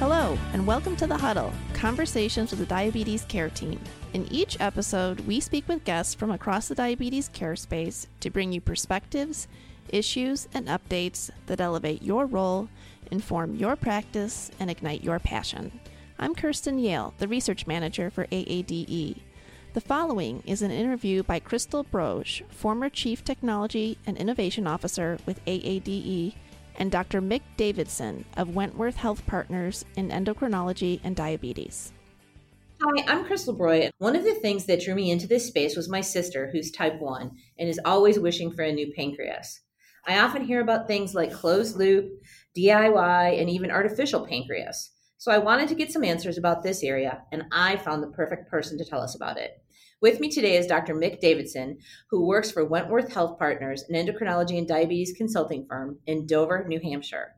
Hello, and welcome to The Huddle Conversations with the Diabetes Care Team. In each episode, we speak with guests from across the diabetes care space to bring you perspectives, issues, and updates that elevate your role, inform your practice, and ignite your passion. I'm Kirsten Yale, the Research Manager for AADE. The following is an interview by Crystal Broj, former Chief Technology and Innovation Officer with AADE and Dr. Mick Davidson of Wentworth Health Partners in Endocrinology and Diabetes. Hi, I'm Crystal Broj. One of the things that drew me into this space was my sister, who's type 1 and is always wishing for a new pancreas. I often hear about things like closed loop, DIY, and even artificial pancreas. So I wanted to get some answers about this area, and I found the perfect person to tell us about it. With me today is Dr. Mick Davidson, who works for Wentworth Health Partners, an endocrinology and diabetes consulting firm in Dover, New Hampshire.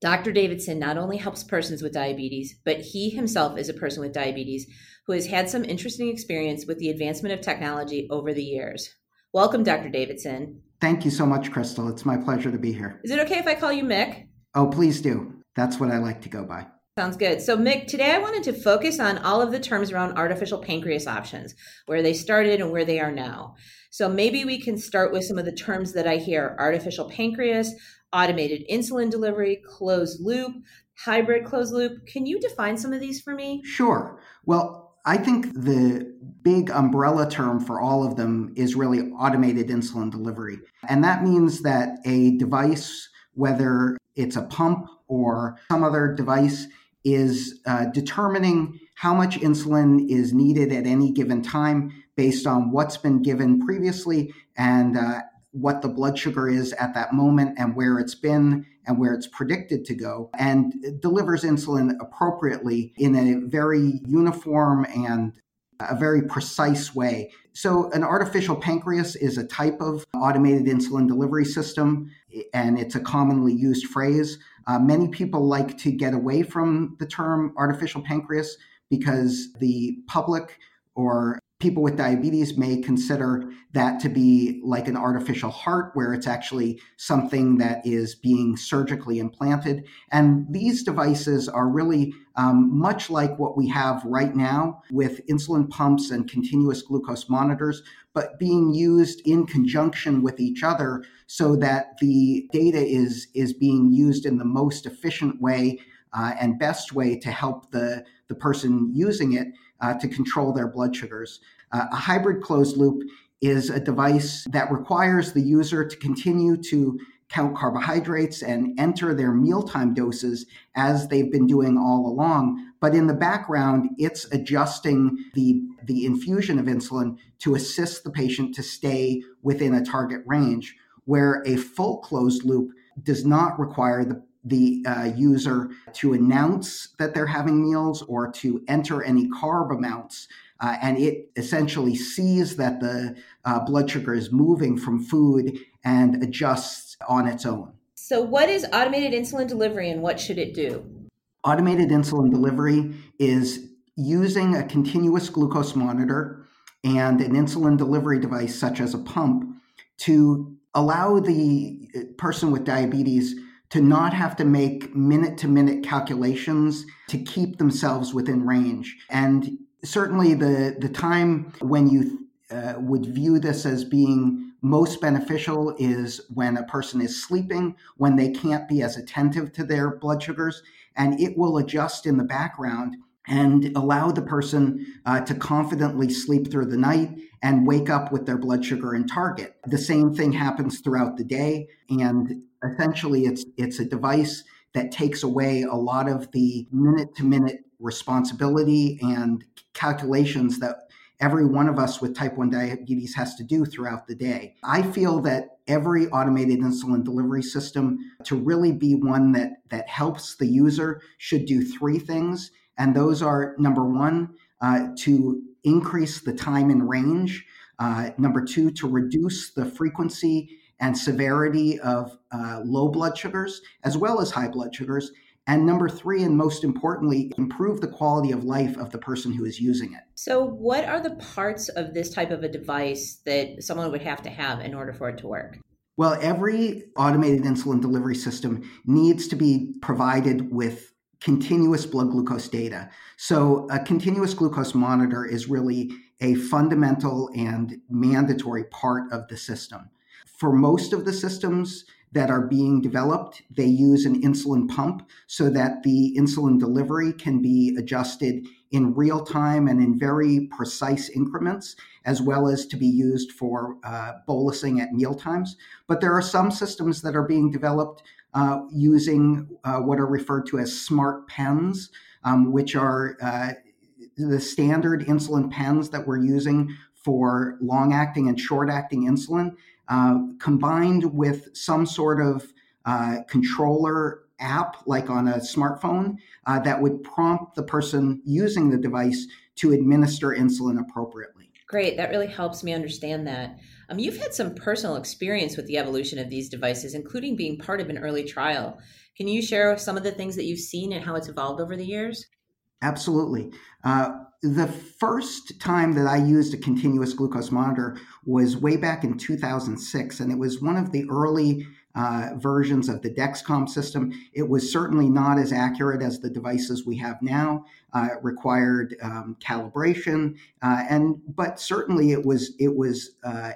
Dr. Davidson not only helps persons with diabetes, but he himself is a person with diabetes who has had some interesting experience with the advancement of technology over the years. Welcome, Dr. Davidson. Thank you so much, Crystal. It's my pleasure to be here. Is it okay if I call you Mick? Oh, please do. That's what I like to go by. Sounds good. So, Mick, today I wanted to focus on all of the terms around artificial pancreas options, where they started and where they are now. So, maybe we can start with some of the terms that I hear artificial pancreas, automated insulin delivery, closed loop, hybrid closed loop. Can you define some of these for me? Sure. Well, I think the big umbrella term for all of them is really automated insulin delivery. And that means that a device, whether it's a pump or some other device, is uh, determining how much insulin is needed at any given time based on what's been given previously and uh, what the blood sugar is at that moment and where it's been and where it's predicted to go, and delivers insulin appropriately in a very uniform and a very precise way. So, an artificial pancreas is a type of automated insulin delivery system, and it's a commonly used phrase. Uh, many people like to get away from the term artificial pancreas because the public or people with diabetes may consider that to be like an artificial heart, where it's actually something that is being surgically implanted. And these devices are really um, much like what we have right now with insulin pumps and continuous glucose monitors, but being used in conjunction with each other so that the data is, is being used in the most efficient way uh, and best way to help the, the person using it uh, to control their blood sugars. Uh, a hybrid closed loop is a device that requires the user to continue to count carbohydrates and enter their mealtime doses as they've been doing all along. But in the background, it's adjusting the, the infusion of insulin to assist the patient to stay within a target range, where a full closed loop does not require the the uh, user to announce that they're having meals or to enter any carb amounts. Uh, and it essentially sees that the uh, blood sugar is moving from food and adjusts on its own. So, what is automated insulin delivery and what should it do? Automated insulin delivery is using a continuous glucose monitor and an insulin delivery device, such as a pump, to allow the uh, person with diabetes to not have to make minute to minute calculations to keep themselves within range. And certainly the, the time when you uh, would view this as being most beneficial is when a person is sleeping, when they can't be as attentive to their blood sugars, and it will adjust in the background and allow the person uh, to confidently sleep through the night and wake up with their blood sugar in target. The same thing happens throughout the day, and essentially it's it's a device that takes away a lot of the minute to minute responsibility and calculations that every one of us with type 1 diabetes has to do throughout the day. I feel that every automated insulin delivery system to really be one that that helps the user should do three things and those are number one uh, to increase the time in range uh, number two to reduce the frequency and severity of uh, low blood sugars as well as high blood sugars and number three, and most importantly, improve the quality of life of the person who is using it. So, what are the parts of this type of a device that someone would have to have in order for it to work? Well, every automated insulin delivery system needs to be provided with continuous blood glucose data. So, a continuous glucose monitor is really a fundamental and mandatory part of the system. For most of the systems, that are being developed. They use an insulin pump so that the insulin delivery can be adjusted in real time and in very precise increments, as well as to be used for uh, bolusing at meal times. But there are some systems that are being developed uh, using uh, what are referred to as smart pens, um, which are uh, the standard insulin pens that we're using for long acting and short acting insulin uh, combined with some sort of uh, controller app, like on a smartphone, uh, that would prompt the person using the device to administer insulin appropriately. Great, that really helps me understand that. Um, you've had some personal experience with the evolution of these devices, including being part of an early trial. Can you share some of the things that you've seen and how it's evolved over the years? Absolutely. Uh, the first time that I used a continuous glucose monitor was way back in 2006, and it was one of the early uh, versions of the Dexcom system. It was certainly not as accurate as the devices we have now. Uh, it required um, calibration, uh, and but certainly it was it was uh,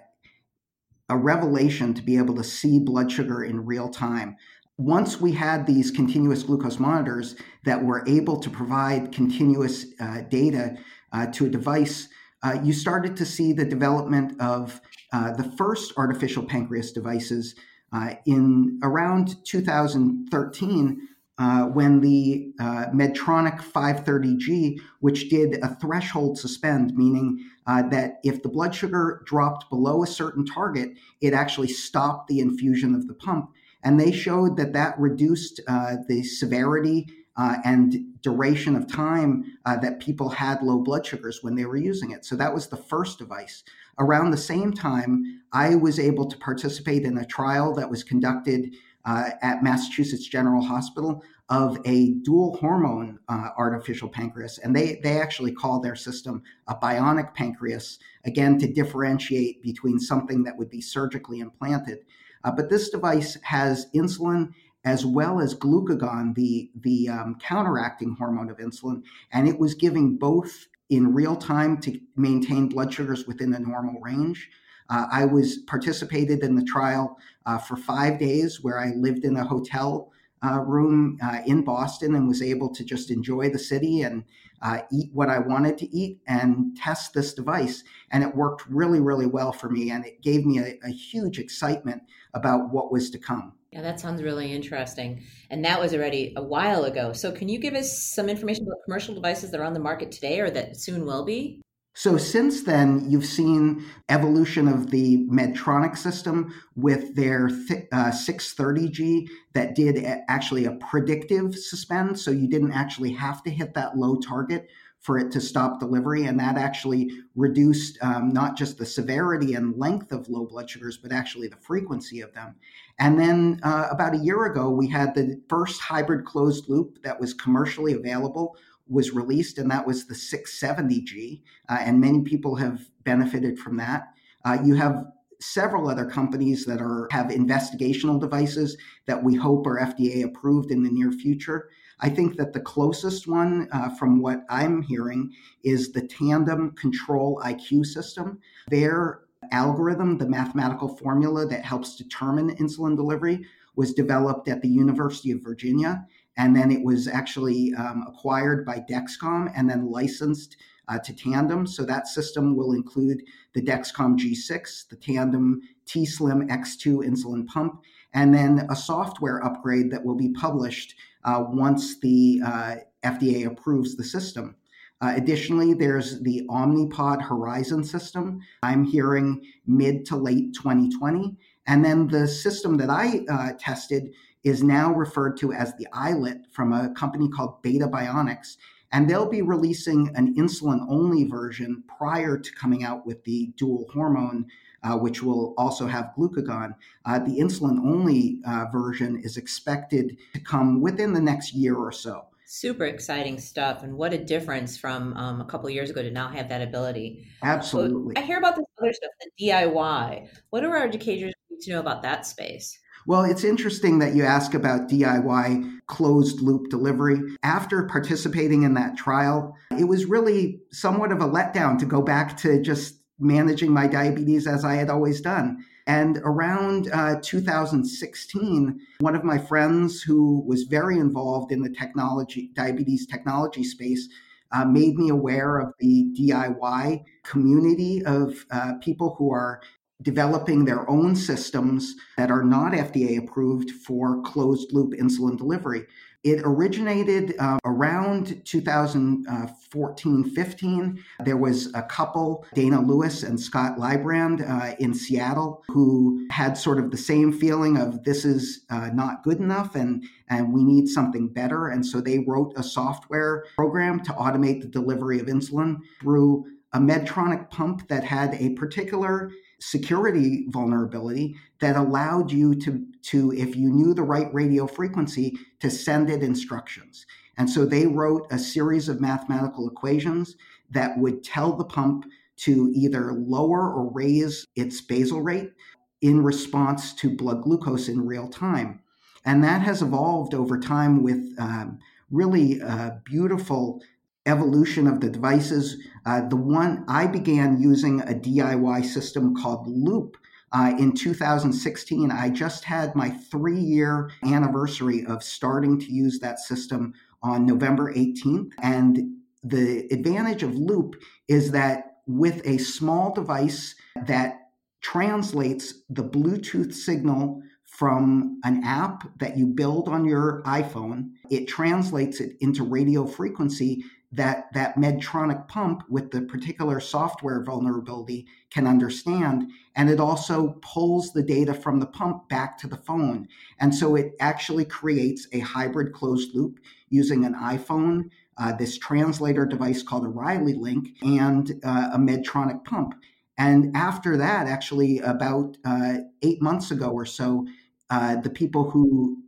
a revelation to be able to see blood sugar in real time once we had these continuous glucose monitors that were able to provide continuous uh, data uh, to a device, uh, you started to see the development of uh, the first artificial pancreas devices uh, in around 2013. Uh, when the Medtronic 530G, which did a threshold suspend, meaning that if the blood sugar dropped below a certain target, it actually stopped the infusion of the pump and they showed that that reduced uh, the severity uh, and duration of time uh, that people had low blood sugars when they were using it. So that was the first device. Around the same time, I was able to participate in a trial that was conducted uh, at Massachusetts General Hospital of a dual hormone uh, artificial pancreas. And they, they actually call their system a bionic pancreas, again, to differentiate between something that would be surgically implanted uh, but this device has insulin as well as glucagon, the, the um, counteracting hormone of insulin, and it was giving both in real time to maintain blood sugars within the normal range. Uh, I was participated in the trial uh, for five days where I lived in a hotel uh, room uh, in Boston and was able to just enjoy the city and uh, eat what I wanted to eat and test this device. And it worked really, really well for me. And it gave me a, a huge excitement about what was to come. Yeah, that sounds really interesting. And that was already a while ago. So, can you give us some information about commercial devices that are on the market today or that soon will be? So since then, you've seen evolution of the Medtronic system with their th- uh, 630G that did a- actually a predictive suspend. So you didn't actually have to hit that low target for it to stop delivery. And that actually reduced um, not just the severity and length of low blood sugars, but actually the frequency of them. And then uh, about a year ago, we had the first hybrid closed loop that was commercially available was released, and that was the 670G, uh, and many people have benefited from that. Uh, you have several other companies that are have investigational devices that we hope are FDA approved in the near future. I think that the closest one, uh, from what I'm hearing, is the Tandem Control IQ system. Their algorithm, the mathematical formula that helps determine insulin delivery, was developed at the University of Virginia and then it was actually um, acquired by Dexcom and then licensed uh, to Tandem. So that system will include the Dexcom G6, the Tandem T Slim X2 insulin pump, and then a software upgrade that will be published uh, once the uh, FDA approves the system. Uh, additionally, there's the Omnipod Horizon system. I'm hearing mid to late 2020. And then the system that I uh, tested is now referred to as the iLet from a company called Beta Bionics. And they'll be releasing an insulin only version prior to coming out with the dual hormone, uh, which will also have glucagon. Uh, the insulin only uh, version is expected to come within the next year or so. Super exciting stuff. And what a difference from um, a couple years ago to now have that ability. Absolutely. So I hear about this other stuff, the DIY. What do our educators need to know about that space? Well, it's interesting that you ask about DIY closed loop delivery. After participating in that trial, it was really somewhat of a letdown to go back to just managing my diabetes as I had always done. And around uh, 2016, one of my friends who was very involved in the technology, diabetes technology space, uh, made me aware of the DIY community of uh, people who are developing their own systems that are not FDA approved for closed loop insulin delivery. It originated uh, around 2014 15. There was a couple, Dana Lewis and Scott Leibrand uh, in Seattle, who had sort of the same feeling of this is uh, not good enough and, and we need something better. And so they wrote a software program to automate the delivery of insulin through a Medtronic pump that had a particular security vulnerability that allowed you to, to, if you knew the right radio frequency, to send it instructions. And so they wrote a series of mathematical equations that would tell the pump to either lower or raise its basal rate in response to blood glucose in real time. And that has evolved over time with um, really uh, beautiful evolution of the devices. Uh, the one I began using a DIY system called Loop uh, in 2016. I just had my three year anniversary of starting to use that system on November 18th. And the advantage of Loop is that with a small device that translates the Bluetooth signal from an app that you build on your iPhone, it translates it into radio frequency that that Medtronic pump with the particular software vulnerability can understand. And it also pulls the data from the pump back to the phone. And so it actually creates a hybrid closed loop using an iPhone, uh, this translator device called a Riley Link, and uh, a Medtronic pump. And after that, actually, about uh, eight months ago or so, uh, the people who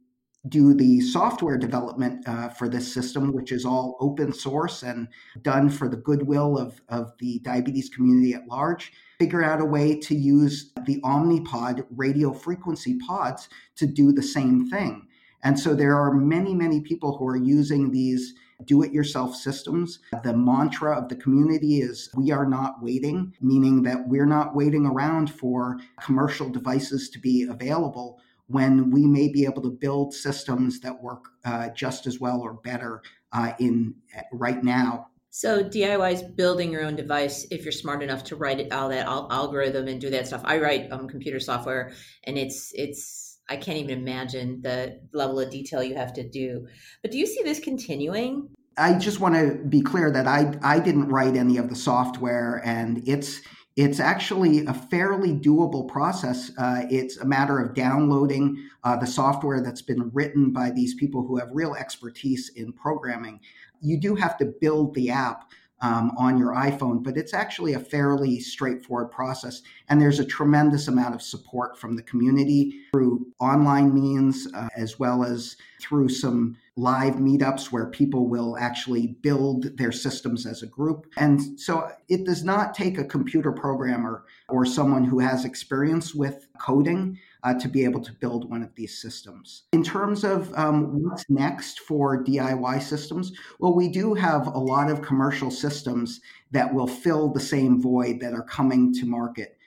do the software development uh, for this system, which is all open source and done for the goodwill of, of the diabetes community at large, figure out a way to use the Omnipod radio frequency pods to do the same thing. And so there are many, many people who are using these do it yourself systems. The mantra of the community is we are not waiting, meaning that we're not waiting around for commercial devices to be available when we may be able to build systems that work uh, just as well or better uh, in right now. So DIY is building your own device if you're smart enough to write all that algorithm and do that stuff. I write um, computer software, and it's it's I can't even imagine the level of detail you have to do. But do you see this continuing? I just want to be clear that I I didn't write any of the software, and it's it's actually a fairly doable process. Uh, it's a matter of downloading uh, the software that's been written by these people who have real expertise in programming. You do have to build the app um, on your iPhone, but it's actually a fairly straightforward process. And there's a tremendous amount of support from the community through online means, uh, as well as through some live meetups where people will actually build their systems as a group. And so it does not take a computer programmer or someone who has experience with coding uh, to be able to build one of these systems. In terms of um, what's next for DIY systems, well, we do have a lot of commercial systems that will fill the same void that are coming to market.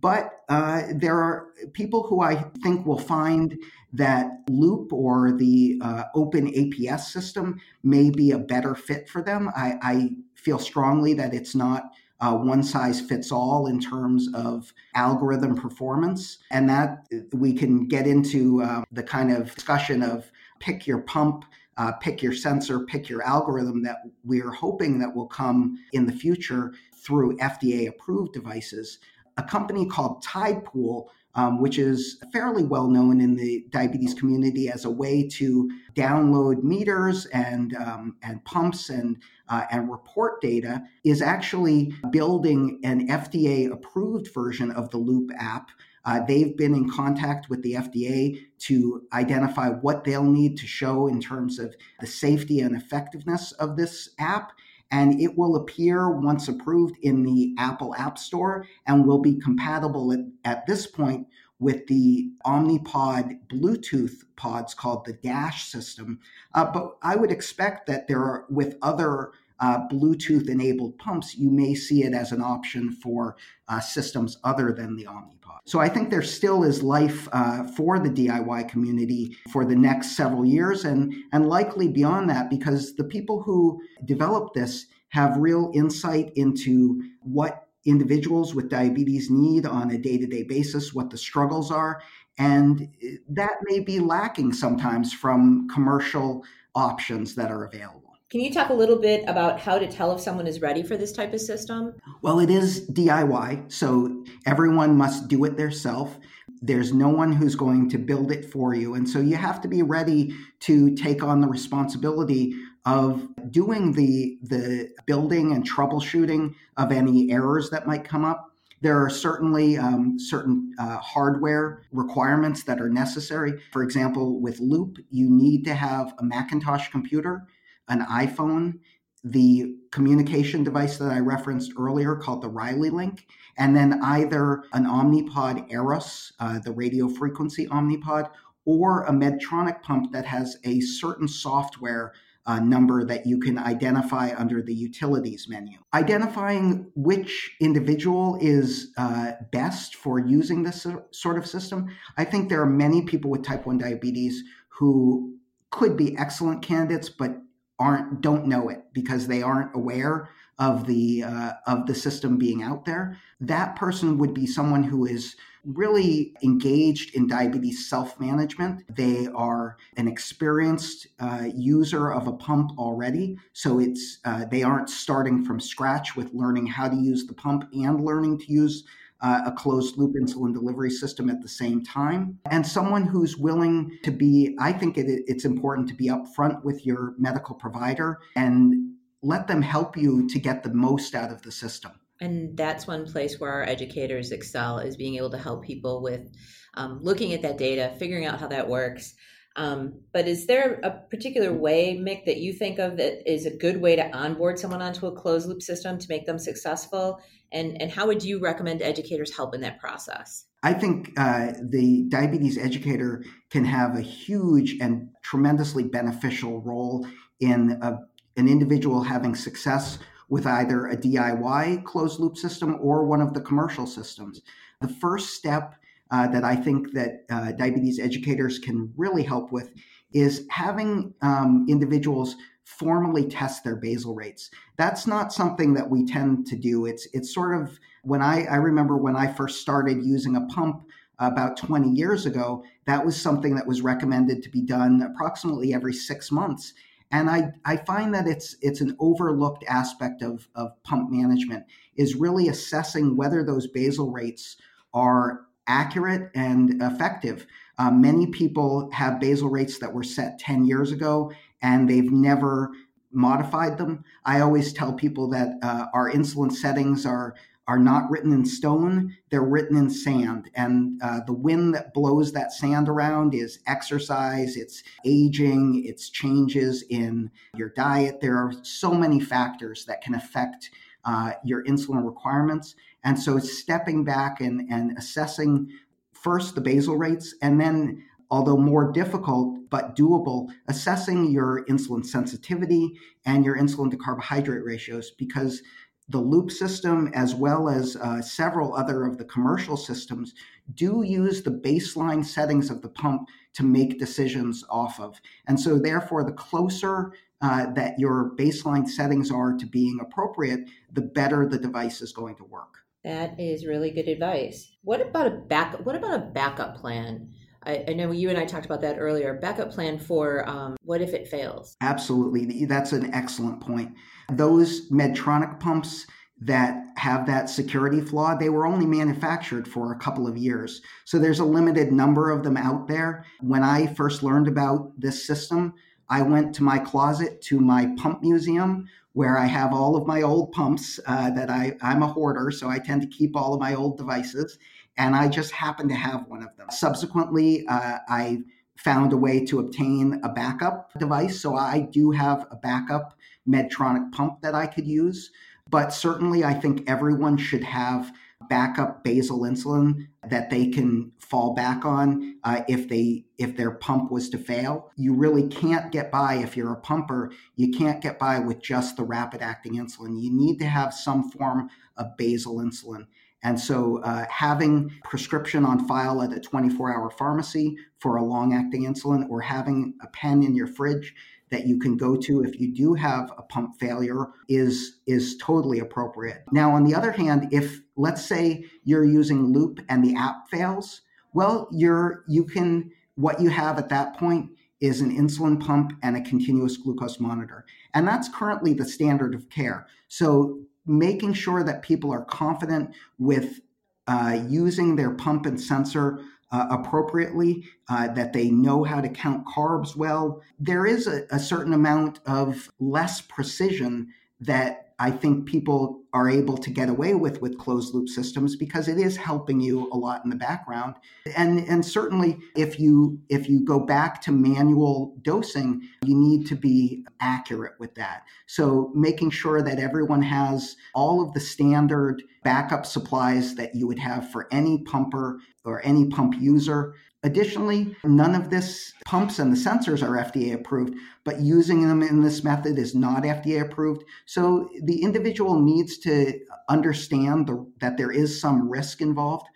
But uh, there are people who I think will find that Loop or the uh, open APS system may be a better fit for them. I, I feel strongly that it's not uh, one size fits all in terms of algorithm performance, and that we can get into uh, the kind of discussion of pick your pump uh, pick your sensor, pick your algorithm that we are hoping that will come in the future through FDA approved devices. A company called Tidepool um, which is fairly well known in the diabetes community as a way to download meters and um, and pumps and uh, and report data, is actually building an FDA approved version of the Loop app. Uh, they've been in contact with the FDA to identify what they'll need to show in terms of the safety and effectiveness of this app and it will appear once approved in the Apple App Store and will be compatible at, at this point with the Omnipod Bluetooth pods called the Dash system. Uh, but I would expect that there are, with other uh, Bluetooth enabled pumps, you may see it as an option for uh, systems other than the Omnipod. So I think there still is life uh, for the DIY community for the next several years and, and likely beyond that because the people who develop this have real insight into what individuals with diabetes need on a day to day basis, what the struggles are. And that may be lacking sometimes from commercial options that are available. Can you talk a little bit about how to tell if someone is ready for this type of system? Well, it is DIY, so everyone must do it themselves. There's no one who's going to build it for you. And so you have to be ready to take on the responsibility of doing the, the building and troubleshooting of any errors that might come up. There are certainly um, certain uh, hardware requirements that are necessary. For example, with Loop, you need to have a Macintosh computer an iPhone, the communication device that I referenced earlier called the Riley Link, and then either an Omnipod Eros, uh, the radio frequency Omnipod, or a Medtronic pump that has a certain software uh, number that you can identify under the utilities menu. Identifying which individual is uh, best for using this sort of system, I think there are many people with type 1 diabetes who could be excellent candidates, but aren't don't know it because they aren't aware of the uh, of the system being out there that person would be someone who is really engaged in diabetes self-management. They are an experienced uh, user of a pump already so it's uh, they aren't starting from scratch with learning how to use the pump and learning to use uh, a closed loop insulin delivery system at the same time, and someone who's willing to be, I think it, it's important to be upfront with your medical provider and let them help you to get the most out of the system. And that's one place where our educators excel is being able to help people with um, looking at that data, figuring out how that works. Um, but is there a particular way, Mick, that you think of that is a good way to onboard someone onto a closed loop system to make them successful? And, and how would you recommend educators help in that process? I think uh, the diabetes educator can have a huge and tremendously beneficial role in a, an individual having success with either a DIY closed loop system or one of the commercial systems. The first step uh, that I think that uh, diabetes educators can really help with is having um, individuals formally test their basal rates. That's not something that we tend to do. It's it's sort of when I, I remember when I first started using a pump about 20 years ago, that was something that was recommended to be done approximately every six months. And I, I find that it's it's an overlooked aspect of, of pump management is really assessing whether those basal rates are accurate and effective. Uh, many people have basal rates that were set 10 years ago and they've never modified them. I always tell people that uh, our insulin settings are are not written in stone; they're written in sand. And uh, the wind that blows that sand around is exercise, it's aging, it's changes in your diet. There are so many factors that can affect uh, your insulin requirements. And so, stepping back and, and assessing first the basal rates and then although more difficult but doable, assessing your insulin sensitivity and your insulin to carbohydrate ratios because the loop system, as well as uh, several other of the commercial systems, do use the baseline settings of the pump to make decisions off of. And so, therefore, the closer uh, that your baseline settings are to being appropriate, the better the device is going to work. That is really good advice. What about a back? What about a backup plan? I, I, know you and I talked about that earlier. Backup plan for um, what if it fails? Absolutely. That's an excellent point. Those Medtronic pumps that have that security flaw, they were only manufactured for a couple of years. So there's a limited number of them out there. When I first learned about this system, I went to my closet to my pump museum where I have all of my old pumps uh, that I, I'm a hoarder, so I tend to keep all of my old devices. And I just happened to have one of them. Subsequently, uh, I found a way to obtain a backup device. So I do have a backup Medtronic pump that I could use. But certainly, I think everyone should have backup basal insulin that they can fall back on uh, if they if their pump was to fail. You really can't get by if you're a pumper. You can't get by with just the rapid acting insulin. You need to have some form of basal insulin. And so, uh, having prescription on file at a 24 hour pharmacy for a long acting insulin or having a pen in your fridge that you can go to if you do have a pump failure is is totally appropriate. Now on the other hand, if let's say you're using Loop and the app fails, well you're you can what you have at that point is an insulin pump and a continuous glucose monitor. And that's currently the standard of care. So making sure that people are confident with uh, using their pump and sensor uh, appropriately, uh, that they know how to count carbs well. There is a, a certain amount of less precision that I think people are able to get away with with closed loop systems because it is helping you a lot in the background. And and certainly if you if you go back to manual dosing, you need to be accurate with that. So making sure that everyone has all of the standard backup supplies that you would have for any pumper or any pump user Additionally, none of this pumps and the sensors are FDA approved, but using them in this method is not FDA approved. So the individual needs to understand the, that there is some risk involved.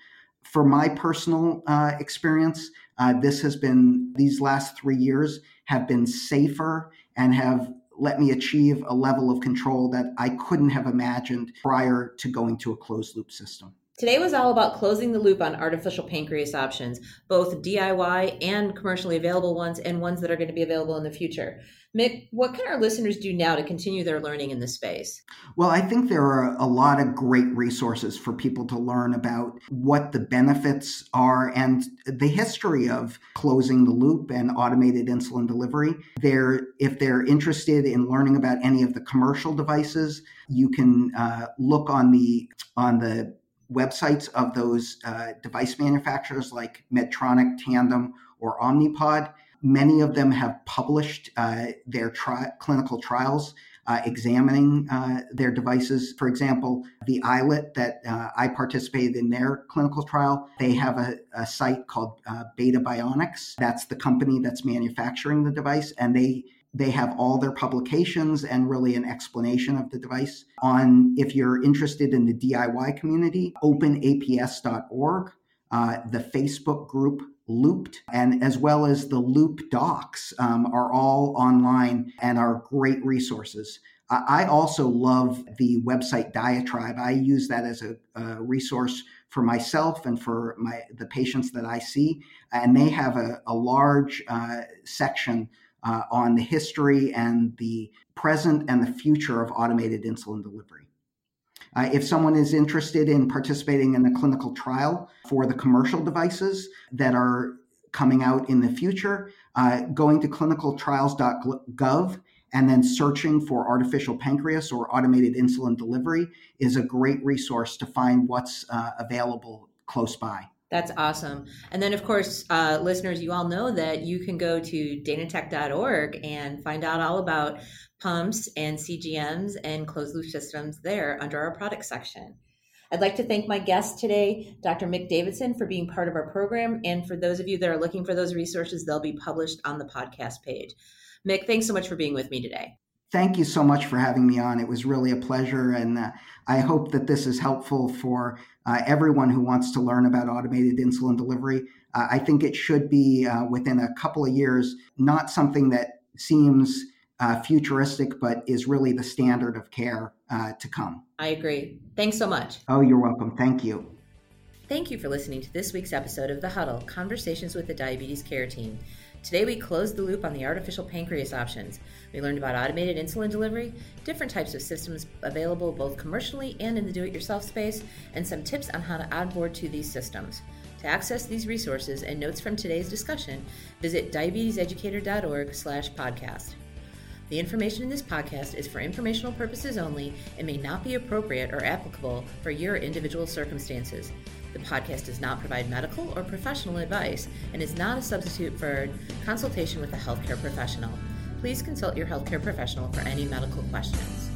For my personal uh, experience, uh, this has been, these last three years have been safer and have let me achieve a level of control that I couldn't have imagined prior to going to a closed loop system. Today was all about closing the loop on artificial pancreas options, both DIY and commercially available ones, and ones that are going to be available in the future. Mick, what can our listeners do now to continue their learning in this space? Well, I think there are a lot of great resources for people to learn about what the benefits are and the history of closing the loop and automated insulin delivery. They're, if they're interested in learning about any of the commercial devices, you can uh, look on the on the websites of those uh, device manufacturers like Medtronic, Tandem, or Omnipod. Many of them have published uh, their tri- clinical trials uh, examining uh, their devices. For example, the iLet that uh, I participated in their clinical trial, they have a, a site called uh, Beta Bionics. That's the company that's manufacturing the device, and they they have all their publications and really an explanation of the device. On if you're interested in the DIY community, openaps.org, uh, the Facebook group Looped, and as well as the Loop docs um, are all online and are great resources. I also love the website Diatribe. I use that as a, a, resource for myself and for my the patients that I see, and they have a, a large uh, section uh, on the history and the present and the future of automated insulin delivery. Uh, if someone is interested in participating in the clinical trial for the commercial devices that are coming out in the future, uh, going to clinicaltrials.gov and then searching for artificial pancreas or automated insulin delivery is a great resource to find what's uh, available close by. That's awesome. And then, of course, uh, listeners, you all know that you can go to danatech.org and find out all about pumps and CGMs and closed loop systems there under our product section. I'd like to thank my guest today, Dr. Mick Davidson, for being part of our program. And for those of you that are looking for those resources, they'll be published on the podcast page. Mick, thanks so much for being with me today. Thank you so much for having me on. It was really a pleasure, and uh, I hope that this is helpful for uh, everyone who wants to learn about automated insulin delivery. Uh, I think it should be uh, within a couple of years, not something that seems uh, futuristic, but is really the standard of care uh, to come. I agree. Thanks so much. Oh, you're welcome. Thank you. Thank you for listening to this week's episode of The Huddle Conversations with the Diabetes Care Team. Today, we closed the loop on the artificial pancreas options. We learned about automated insulin delivery, different types of systems available both commercially and in the do it yourself space, and some tips on how to onboard to these systems. To access these resources and notes from today's discussion, visit diabeteseducator.org/slash podcast. The information in this podcast is for informational purposes only and may not be appropriate or applicable for your individual circumstances. The podcast does not provide medical or professional advice and is not a substitute for consultation with a healthcare professional. Please consult your healthcare professional for any medical questions.